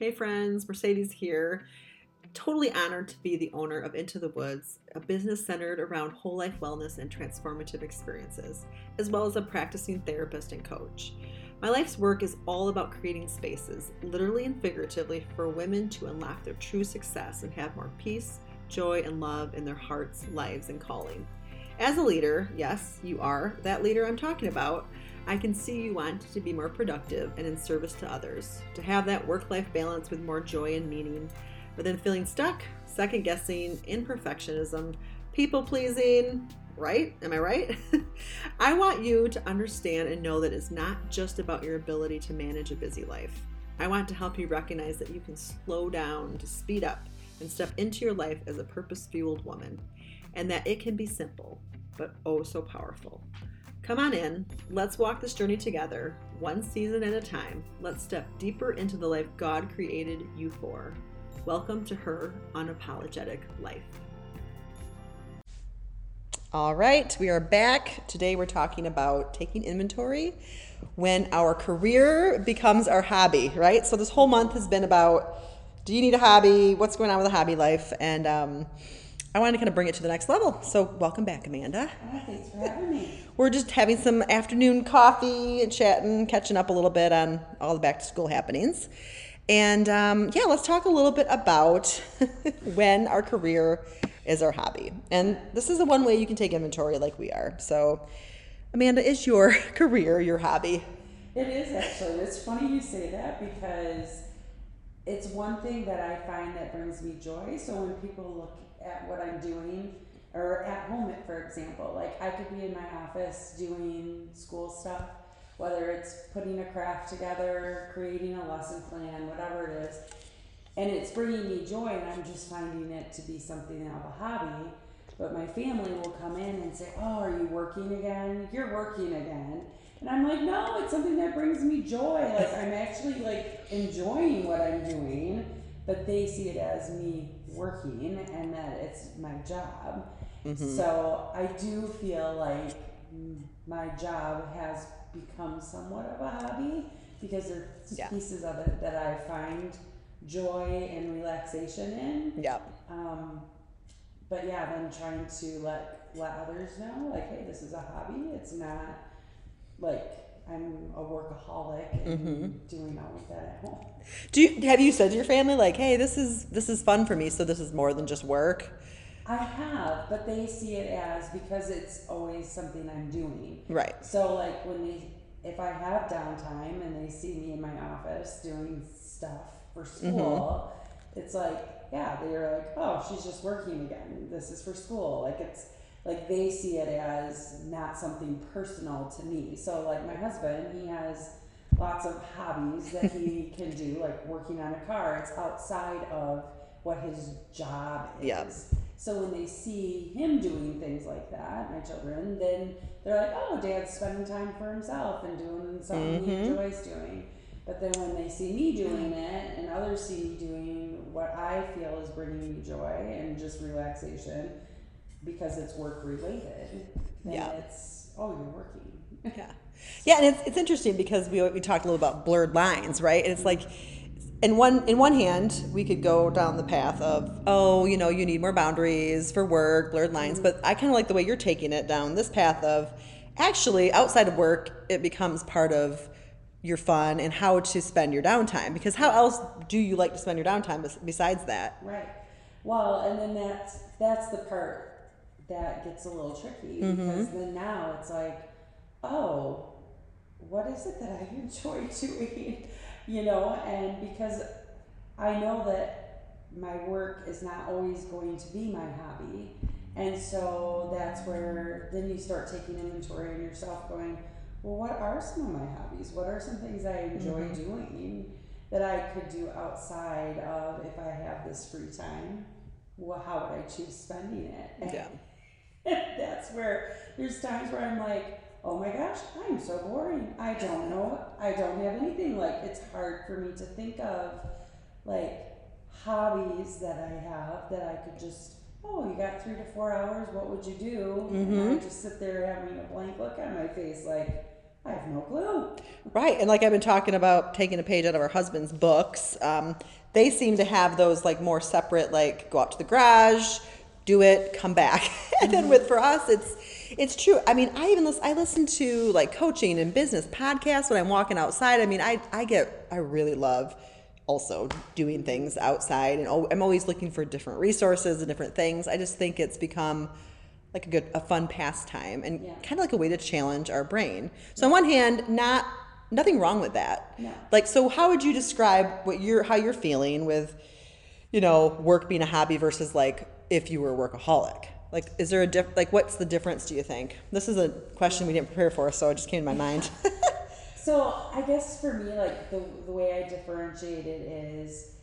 Hey friends, Mercedes here. Totally honored to be the owner of Into the Woods, a business centered around whole life wellness and transformative experiences, as well as a practicing therapist and coach. My life's work is all about creating spaces, literally and figuratively, for women to unlock their true success and have more peace, joy, and love in their hearts, lives, and calling. As a leader, yes, you are that leader I'm talking about. I can see you want to be more productive and in service to others, to have that work life balance with more joy and meaning, but then feeling stuck, second guessing, imperfectionism, people pleasing, right? Am I right? I want you to understand and know that it's not just about your ability to manage a busy life. I want to help you recognize that you can slow down to speed up and step into your life as a purpose fueled woman, and that it can be simple, but oh so powerful. Come on in, let's walk this journey together, one season at a time. Let's step deeper into the life God created you for. Welcome to her unapologetic life. All right, we are back. Today we're talking about taking inventory when our career becomes our hobby, right? So this whole month has been about do you need a hobby? What's going on with a hobby life? And um, I wanted to kind of bring it to the next level. So welcome back, Amanda. Oh, thanks for having me. We're just having some afternoon coffee and chatting, catching up a little bit on all the back to school happenings. And um, yeah, let's talk a little bit about when our career is our hobby. And this is the one way you can take inventory like we are. So, Amanda, is your career your hobby? It is actually. It's funny you say that because it's one thing that I find that brings me joy. So when people look at what I'm doing, or at home, for example, like I could be in my office doing school stuff, whether it's putting a craft together, creating a lesson plan, whatever it is, and it's bringing me joy, and I'm just finding it to be something of a hobby. But my family will come in and say, "Oh, are you working again? You're working again." And I'm like, no, it's something that brings me joy. Like I'm actually like enjoying what I'm doing, but they see it as me working and that it's my job. Mm-hmm. So I do feel like my job has become somewhat of a hobby because there's yeah. pieces of it that I find joy and relaxation in. Yep. Um, but yeah, then trying to let let others know, like, hey, this is a hobby. It's not like I'm a workaholic and mm-hmm. doing all of that at home. Do you have you said to your family like, hey, this is this is fun for me, so this is more than just work? I have, but they see it as because it's always something I'm doing. Right. So like when they if I have downtime and they see me in my office doing stuff for school, mm-hmm. it's like, yeah, they're like, oh, she's just working again. This is for school. Like it's like they see it as not something personal to me. So like my husband, he has lots of hobbies that he can do, like working on a car. It's outside of what his job is. Yep. So when they see him doing things like that, my children, then they're like, "Oh, Dad's spending time for himself and doing something mm-hmm. he enjoys doing." But then when they see me doing it, and others see me doing what I feel is bringing me joy and just relaxation, because it's work related, then yeah. it's oh, you're working. yeah, yeah, and it's it's interesting because we we talked a little about blurred lines, right? And it's like. In one in one hand, we could go down the path of, oh, you know, you need more boundaries for work, blurred lines. Mm-hmm. But I kind of like the way you're taking it down this path of, actually, outside of work, it becomes part of your fun and how to spend your downtime. Because how else do you like to spend your downtime besides that? Right. Well, and then that's that's the part that gets a little tricky mm-hmm. because then now it's like, oh, what is it that I enjoy doing? you know, and because I know that my work is not always going to be my hobby. And so that's where then you start taking inventory on yourself, going, well, what are some of my hobbies? What are some things I enjoy mm-hmm. doing that I could do outside of if I have this free time? Well, how would I choose spending it? Yeah. that's where there's times where I'm like, oh my gosh, I'm so boring. I don't know. I don't have anything. Like, it's hard for me to think of like hobbies that I have that I could just, oh, you got three to four hours. What would you do? Mm-hmm. And I just sit there having a blank look on my face, like, I have no clue. Right. And like I've been talking about taking a page out of our husband's books, um, they seem to have those like more separate, like go out to the garage, do it, come back. and then with for us, it's it's true. I mean, I even listen, I listen to like coaching and business podcasts when I'm walking outside. I mean, I I get I really love also doing things outside, and I'm always looking for different resources and different things. I just think it's become like a good a fun pastime and Yeah. kind of like a way to challenge our brain. So on one hand, not nothing wrong with that. No. Like so how would you describe what you're how you're feeling with you know, work being a hobby versus like if you were a workaholic? Like is there a diff like what's the difference do you think? This is a question we didn't prepare for, so it just came to my mind. So I guess for me, like the, the way I differentiate it is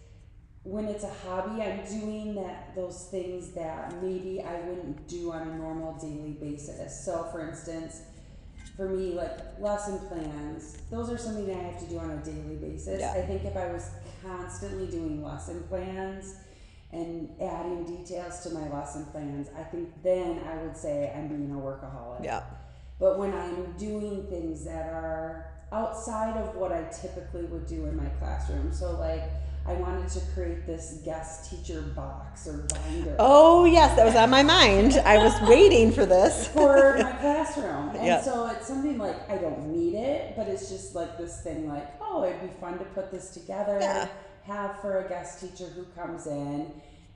when it's a hobby, I'm doing that those things that maybe I wouldn't do on a normal daily basis. So for instance, for me, like lesson plans, those are something that I have to do on a daily basis. Yeah. I think if I was constantly doing lesson plans and adding details to my lesson plans, I think then I would say I'm being a workaholic. yeah. But when I'm doing things that are outside of what I typically would do in my classroom, so like I wanted to create this guest teacher box or binder Oh yes, that was on my mind. I was waiting for this. for my classroom. And Yeah. so it's something like I don't need it, but it's just like this thing like, oh, it'd be fun to put this together, Yeah. Have for a guest teacher who comes in.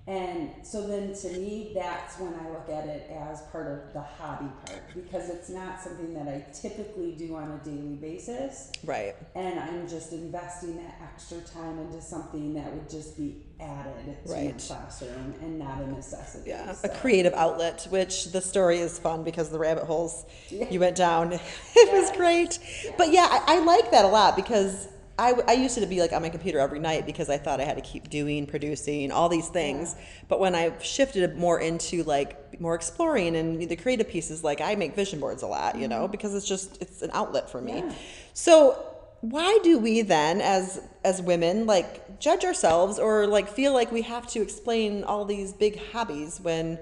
And so then to me, that's when I look at it as part of the hobby part because it's not something that I typically do on a daily basis. Right. And I'm just investing that extra time into something that would just be added to my classroom and not a necessity. Yeah, a creative outlet, which the story is fun because the rabbit holes Yeah. you went down, it was great. But yeah, I, I like that a lot because I, I used to be like on my computer every night because I thought I had to keep doing, producing, all these things. But when I shifted more into like more exploring and the creative pieces, like I make vision boards a lot, you know, because it's just it's an outlet for me. Yeah. So why do we then as as women like judge ourselves or like feel like we have to explain all these big hobbies when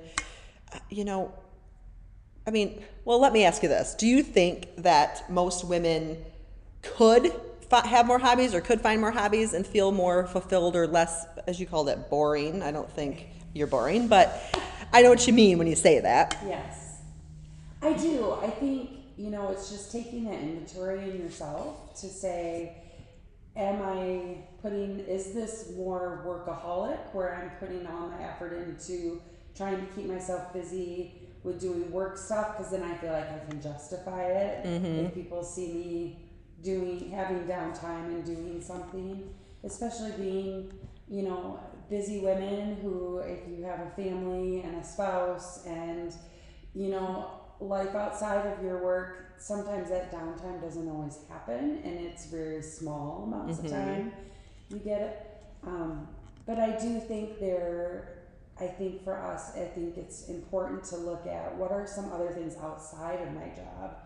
uh, you know I mean, well, let me ask you this. Do you think that most women could have more hobbies or could find more hobbies and feel more fulfilled or less, as you called it, boring? I don't think you're boring, but I know what you mean when you say that. Yes. I do. I think, you know, it's just taking that inventory in yourself to say, am I putting, is this more workaholic where I'm putting all my effort into trying to keep myself busy with doing work stuff? Because then I feel like I can justify it mm-hmm. if people see me doing, having downtime and doing something, especially being, you know, busy women who, if you have a family and a spouse and, you know, life outside of your work, sometimes that downtime doesn't always happen and it's very small amounts of time you get it. Um, but I do think there, I think for us, I think it's important to look at what are some other things outside of my job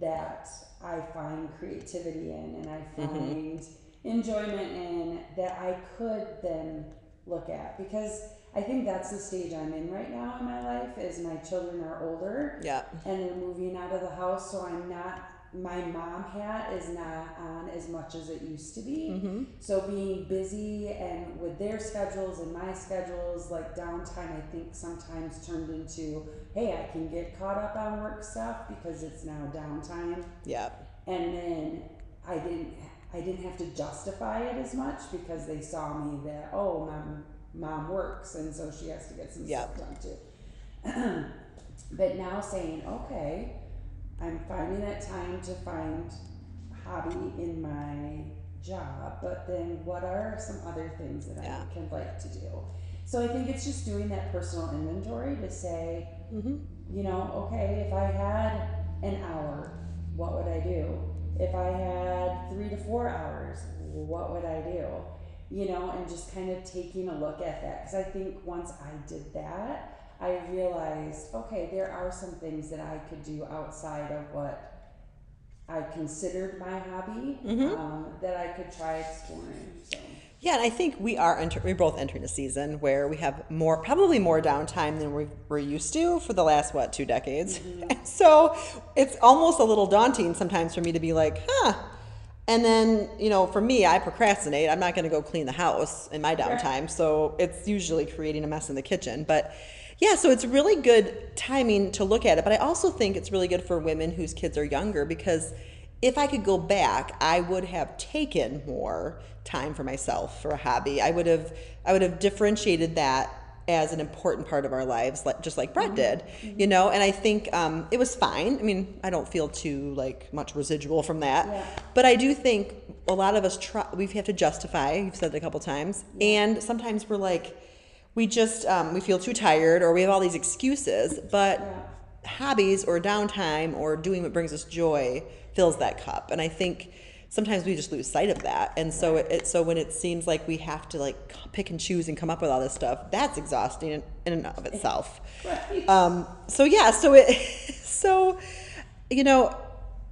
that I find creativity in and I mm-hmm. find enjoyment in that I could then look at because I think that's the stage I'm in right now in my life is my children are older Yeah. and they're moving out of the house so i'm not my mom hat is not on as much as it used to be mm-hmm. so being busy and with their schedules and my schedules like downtime i think sometimes turned into hey i can get caught up on work stuff because it's now downtime Yeah. and then i didn't i didn't have to justify it as much because they saw me that oh mom mom works and so she has to get some Yep. stuff done too but now saying okay i'm finding that time to find hobby in my job but then what are some other things that Yeah. i can like to do? So i think it's just doing that personal inventory to say mm-hmm. you know okay if i had an hour what would i do? If i had three to four hours what would i do? You know and just kind of taking a look at that because i think once i did that I realized, okay, there are some things that I could do outside of what I considered my hobby um, that I could try exploring. So Yeah, and I think we are enter- we're both entering a season where we have more, probably more downtime than we we're used to for the last what two decades. And so it's almost a little daunting sometimes for me to be like, huh. And then you know, for me, I procrastinate. I'm not going to go clean the house in my downtime, so it's usually creating a mess in the kitchen. But yeah, so it's really good timing to look at it. But I also think it's really good for women whose kids are younger because if I could go back, I would have taken more time for myself for a hobby. I would have I would have differentiated that as an important part of our lives, like just like Brett did, you know. And I think um, it was fine. I mean, I don't feel too like much residual from that, Yeah. but I do think a lot of us try. We have to justify. You've said it a couple times, and sometimes we're like, we just um, we feel too tired, or we have all these excuses, but Yeah. hobbies or downtime or doing what brings us joy fills that cup and i think sometimes we just lose sight of that and so it, it so when it seems like we have to like pick and choose and come up with all this stuff that's exhausting in, in and of itself Right. um so yeah so it so you know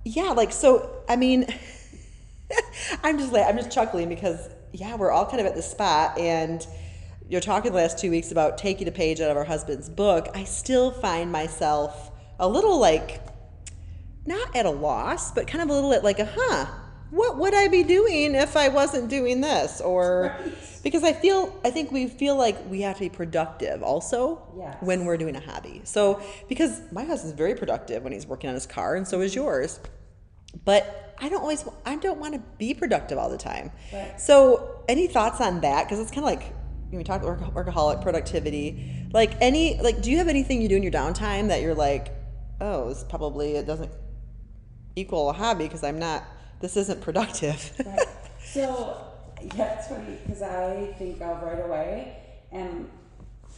yeah like so i mean i'm just like i'm just chuckling because yeah we're all kind of at this spot and you're talking the last two weeks about taking a page out of our husband's book i still find myself a little like not at a loss but kind of a little at like a huh what would i be doing if i wasn't doing this or Right. because i feel i think we feel like we have to be productive also Yes. when we're doing a hobby so because my husband's very productive when he's working on his car and so is yours but i don't always i don't want to be productive all the time Right. so any thoughts on that because it's kind of like we talk work- workaholic productivity like any like do you have anything you do in your downtime that you're like oh this probably it doesn't equal a hobby because i'm not this isn't productive Right. So, yeah, it's funny because I think of right away and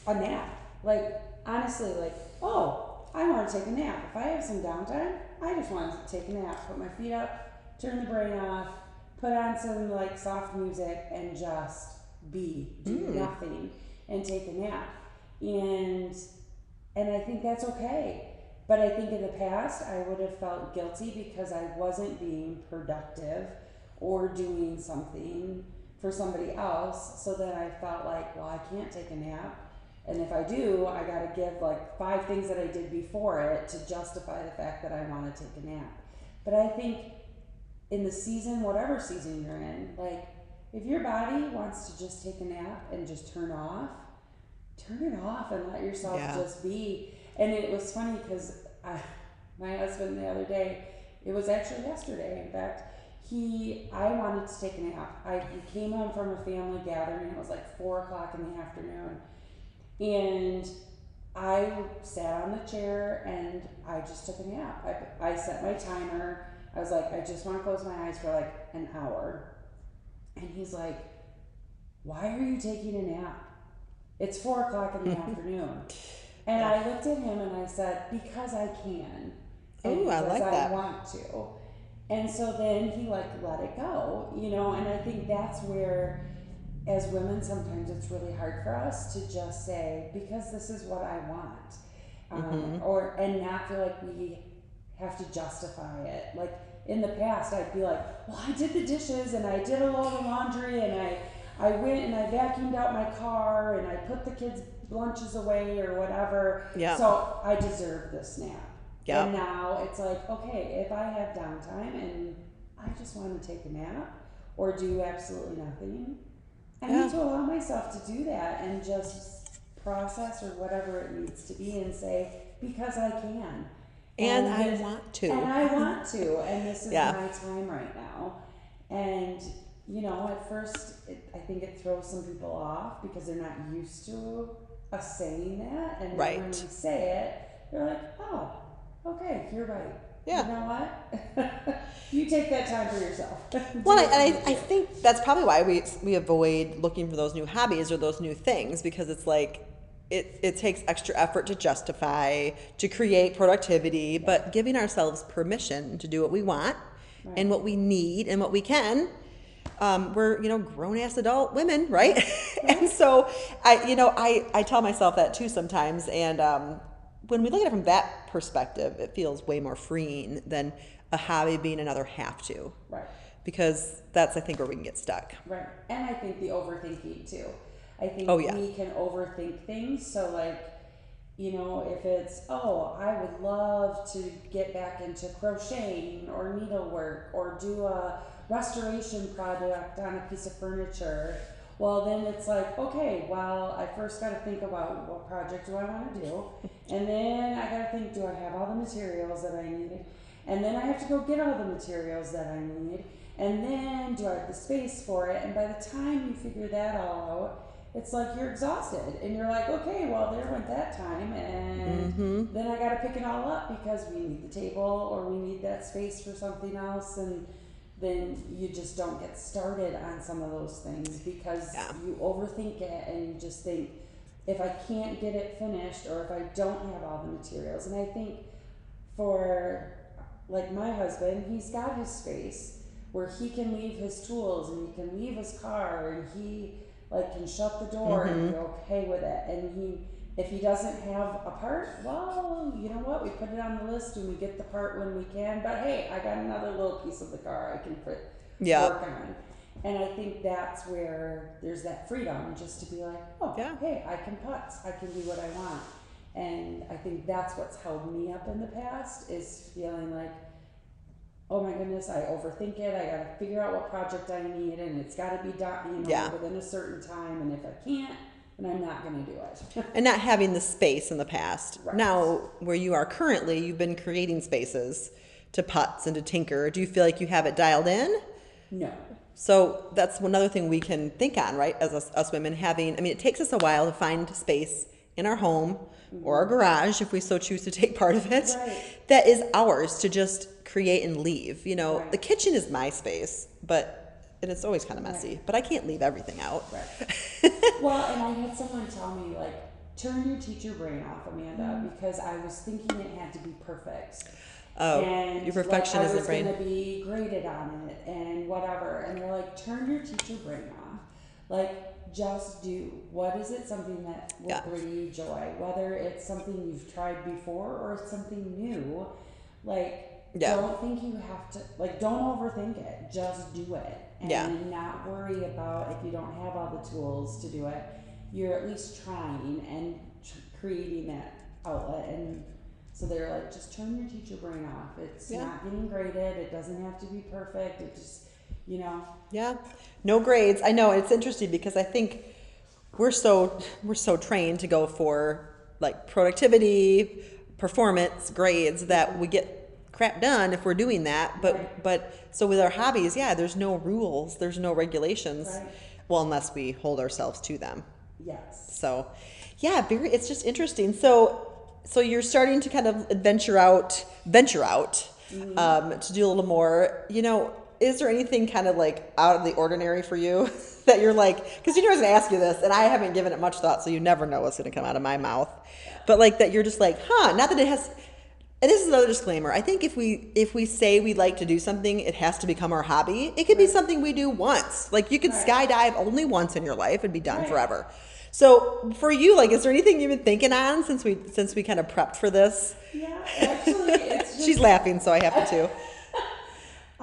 a nap. Like, honestly, like, oh, I want to take a nap. If I have some downtime, I just want to take a nap, put my feet up, turn the brain off, put on some like soft music, and just be, do mm. nothing, and take a nap. And and I think that's okay. But I think in the past, I would have felt guilty because I wasn't being productive or doing something for somebody else. So then I felt like, well, I can't take a nap. And if I do, I got to give like five things that I did before it to justify the fact that I want to take a nap. But I think in the season, whatever season you're in, like if your body wants to just take a nap and just turn off, turn it off and let yourself Yeah. just be. And it was funny because my husband the other day, it was actually yesterday, in fact, he, I wanted to take a nap. I came home from a family gathering. It was like four o'clock in the afternoon, and I sat on the chair and I just took a nap. I, I set my timer. I was like, I just want to close my eyes for like an hour. And he's like, Why are you taking a nap? It's four o'clock in the afternoon. And I looked at him and I said, Because I can. And Ooh, I like that. I want to. And so then he like let it go, you know, and I think that's where as women sometimes it's really hard for us to just say, because this is what I want. Um, Mm-hmm. or and not feel like we have to justify it. Like in the past I'd be like, Well, I did the dishes and I did a load of laundry and I I went and I vacuumed out my car and I put the kids' lunches away or whatever. Yeah. So I deserve this nap. Yeah. And now it's like, okay, if I have downtime and I just want to take a nap or do absolutely nothing, I Yeah. need to allow myself to do that and just process or whatever it needs to be and say, because I can. And i this- want to And I want to, and this is Yeah. my time right now. And you know, at first, it, I think it throws some people off because they're not used to us saying that, and then when Right. we say it, they're like, "Oh, okay, you're right. Yeah. You know what? you take that time for yourself." Well, and you I, I think that's probably why we we avoid looking for those new hobbies or those new things because it's like it, it takes extra effort to justify to create productivity, but giving ourselves permission to do what we want and what we need and what we can. Um, we're you know grown ass adult women, right? and so I you know I I tell myself that too sometimes, and um, when we look at it from that perspective, it feels way more freeing than a hobby being another have to right. because that's I think where we can get stuck. Right. And I think the overthinking too. I think Oh, yeah. we can overthink things. So, like, you know, if it's, oh, I would love to get back into crocheting or needlework or do a restoration project on a piece of furniture. Well, then it's like, okay, well, I first got to think about what project do I want to do. And then I got to think, do I have all the materials that I need? And then I have to go get all the materials that I need. And then do I have the space for it? And by the time you figure that all out, it's like you're exhausted and you're like, okay, well, there went that time. And Mm-hmm. then I got to pick it all up because we need the table or we need that space for something else. And then you just don't get started on some of those things because Yeah. you overthink it and you just think, if I can't get it finished or if I don't have all the materials. And I think for like my husband, he's got his space where he can leave his tools and he can leave his car and he like can shut the door and mm-hmm. be okay with it. And he if he doesn't have a part, well, you know what? We put it on the list and we get the part when we can. But hey, I got another little piece of the car I can put Yeah. work on. And I think that's where there's that freedom just to be like, oh, Yeah. hey, I can putz, I can do what I want. And I think that's what's held me up in the past is feeling like, oh my goodness, I overthink it. I got to figure out what project I need, and it's got to be done, you know, Yeah. within a certain time. And if I can't, then I'm not going to do it. And not having the space in the past. Right. Now, where you are currently, you've been creating spaces to putz and to tinker. Do you feel like you have it dialed in? no. So that's another thing we can think on, right? As us, us women having, I mean, it takes us a while to find space in our home or our mm-hmm. garage, if we so choose to take part of it, Right. that is ours to just create and leave. You know, Right. the kitchen is my space, but and it's always kind of messy. But I can't leave everything out. Right. well, and I had someone tell me like, turn your teacher brain off, Amanda, mm-hmm. because I was thinking it had to be perfect. Oh, and your like, perfectionism was brain. going to be graded on it and whatever. And they're like, turn your teacher brain off. Like, just do. What is it? Something that will Yeah. bring you joy, whether it's something you've tried before or it's something new. Like, Yeah. don't think you have to. Like, don't overthink it. Just do it, and Yeah. not worry about if you don't have all the tools to do it. You're at least trying and tr- creating that outlet and so they're like, just turn your teacher brain off. It's Yeah. not getting graded. It doesn't have to be perfect. It just, you know, Yeah, no grades. I know it's interesting because I think we're so we're so trained to go for like productivity, performance, grades that we get crap done if we're doing that. But Right. but so with our hobbies, yeah, there's no rules, there's no regulations. Right. Well, unless we hold ourselves to them. yes. So, yeah, very. It's just interesting. So, so you're starting to kind of adventure out, venture out, um, to do a little more. You know, is there anything kind of like out of the ordinary for you that you're like? Because you know I was going to ask you this, and I haven't given it much thought, so you never know what's going to come out of my mouth. But like that, you're just like, huh? Not that it has. And this is another disclaimer. I think if we if we say we like to do something, it has to become our hobby. It could be something we do once. Like you could Right. skydive only once in your life and be done Right. forever. So for you, like, is there anything you've been thinking on since we since we kind of prepped for this? Yeah, actually, it's just. She's laughing, so I have to too.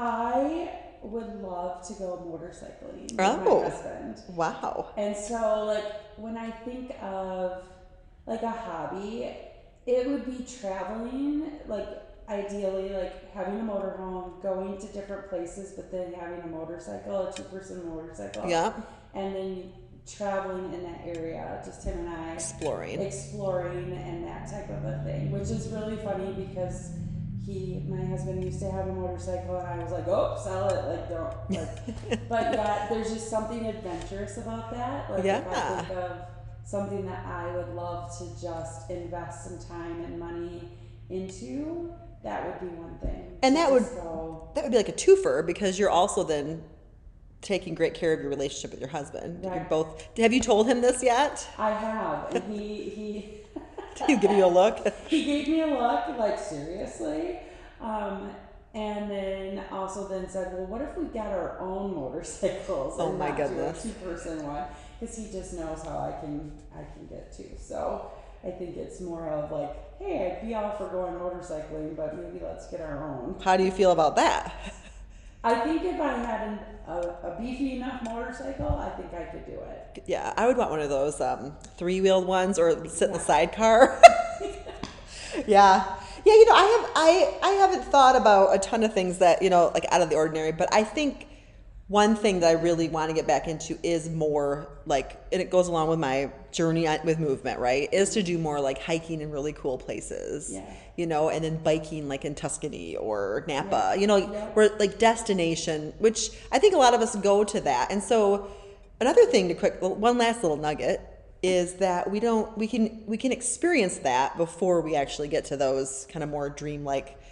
I would love to go motorcycling with Oh. my husband. Wow. And so, like, when I think of like a hobby, it would be traveling, like, ideally, like having a motorhome, going to different places, but then having a motorcycle, a two person motorcycle. Yeah. And then traveling in that area, just him and I. Exploring. Exploring and that type of a thing, which is really funny because he, my husband, used to have a motorcycle, and I was like, "Oh, sell it! Like, don't." Like, but yeah, there's just something adventurous about that. Like, if I think of something that I would love to just invest some time and money into, that would be one thing. And that would- So, That would be like a twofer because you're also then taking great care of your relationship with your husband. You're both. Have you told him this yet? I have, and he he. Did he give you a look? he gave me a look, like seriously. Um, and then also then said, well, what if we got our own motorcycles Oh my goodness. a two-person one? Because he just knows how I can I can get to. So I think it's more of like, hey, I'd be all for going motorcycling, but maybe let's get our own. How do you feel about that? I think if I had an, a, a beefy enough motorcycle, I think I could do it. Yeah, I would want one of those um, three wheeled ones or sit in the sidecar. yeah. Yeah, you know, I have I I haven't thought about a ton of things that, you know, like out of the ordinary, but I think one thing that I really want to get back into is more like, and it goes along with my journey with movement, right? Is to do more like hiking in really cool places, Yeah. you know, and then biking like in Tuscany or Napa, Yeah. you know, Yeah. where like destination, which I think a lot of us go to that. And so another thing to quick, one last little nugget is that we don't, we can, we can experience that before we actually get to those kind of more dream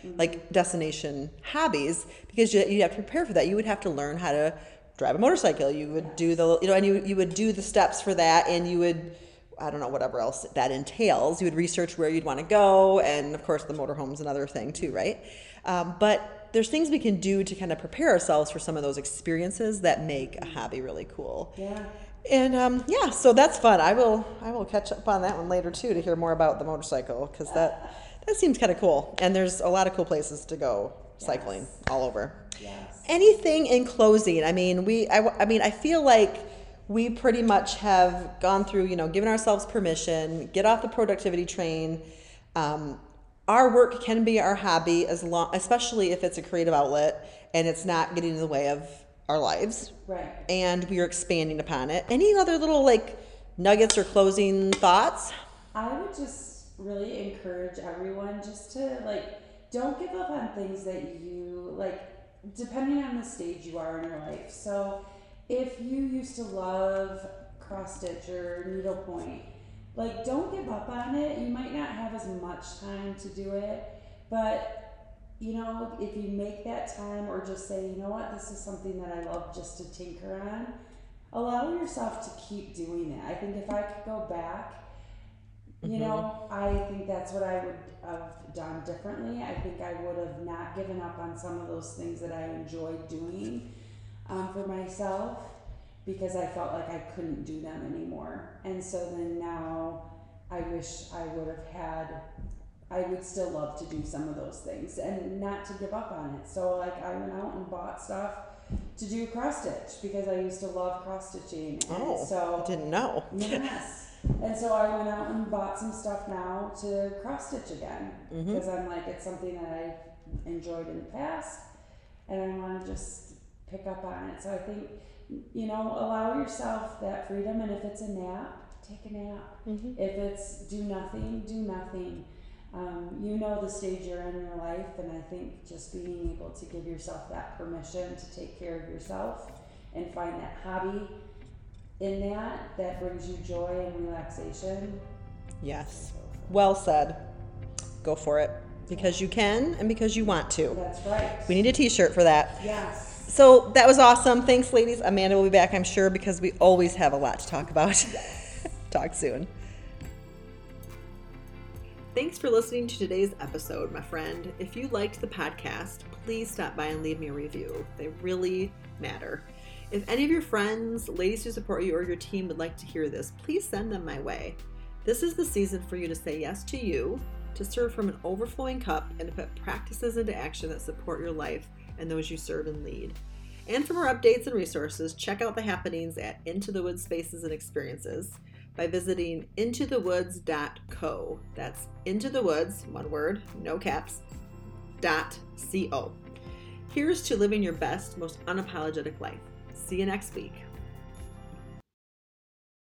like, like destination hobbies because you, you have to prepare for that. You would have to learn how to drive a motorcycle. You would do the, you know, and you, you would do the steps for that and you would, I don't know, whatever else that entails. You would research where you'd want to go. And of course, the motorhome's another thing too, right? Um, but there's things we can do to kind of prepare ourselves for some of those experiences that make a hobby really cool. Yeah. And um, yeah, so that's fun. I will I will catch up on that one later too to hear more about the motorcycle because that that seems kind of cool. And there's a lot of cool places to go cycling Yes. all over. Yes. Anything in closing? I mean, we I, I mean I feel like we pretty much have gone through you know given ourselves permission, get off the productivity train. Um, our work can be our hobby as long, especially if it's a creative outlet and it's not getting in the way of our lives Right. and we are expanding upon it. Any other little like nuggets or closing thoughts? I would just really encourage everyone just to like don't give up on things that you like depending on the stage you are in your life. So if you used to love cross stitch or needlepoint, like don't give up on it. You might not have as much time to do it, but you know, if you make that time or just say, you know what, this is something that I love just to tinker on, allow yourself to keep doing it. I think if I could go back, you know, I think that's what I would have done differently. I think I would have not given up on some of those things that I enjoyed doing um, for myself because I felt like I couldn't do them anymore. And so then now I wish I would have had, I would still love to do some of those things and not to give up on it. So, like, I went out and bought stuff to do cross stitch because I used to love cross stitching. Oh, so I didn't know. Yes. And so I went out and bought some stuff now to cross stitch again Mm-hmm. because I'm like it's something that I enjoyed in the past, and I want to just pick up on it. So I think you know allow yourself that freedom, and if it's a nap, take a nap. Mm-hmm. If it's do nothing, do nothing. Um, you know the stage you're in your life, and I think just being able to give yourself that permission to take care of yourself and find that hobby in that that brings you joy and relaxation. Yes. Well said. Go for it because you can and because you want to. That's right. We need a t-shirt for that. yes. So that was awesome. Thanks ladies. Amanda will be back, I'm sure, because we always have a lot to talk about. talk soon. Thanks for listening to today's episode, my friend. If you liked the podcast, please stop by and leave me a review. They really matter. If any of your friends, ladies who support you, or your team would like to hear this, please send them my way. This is the season for you to say yes to you, to serve from an overflowing cup, and to put practices into action that support your life and those you serve and lead. And for more updates and resources, check out the happenings at Into the Woods Spaces and Experiences by visiting intothewoods.co. That's into the woods, one word, no caps, dot co. Here's to living your best, most unapologetic life. See you next week.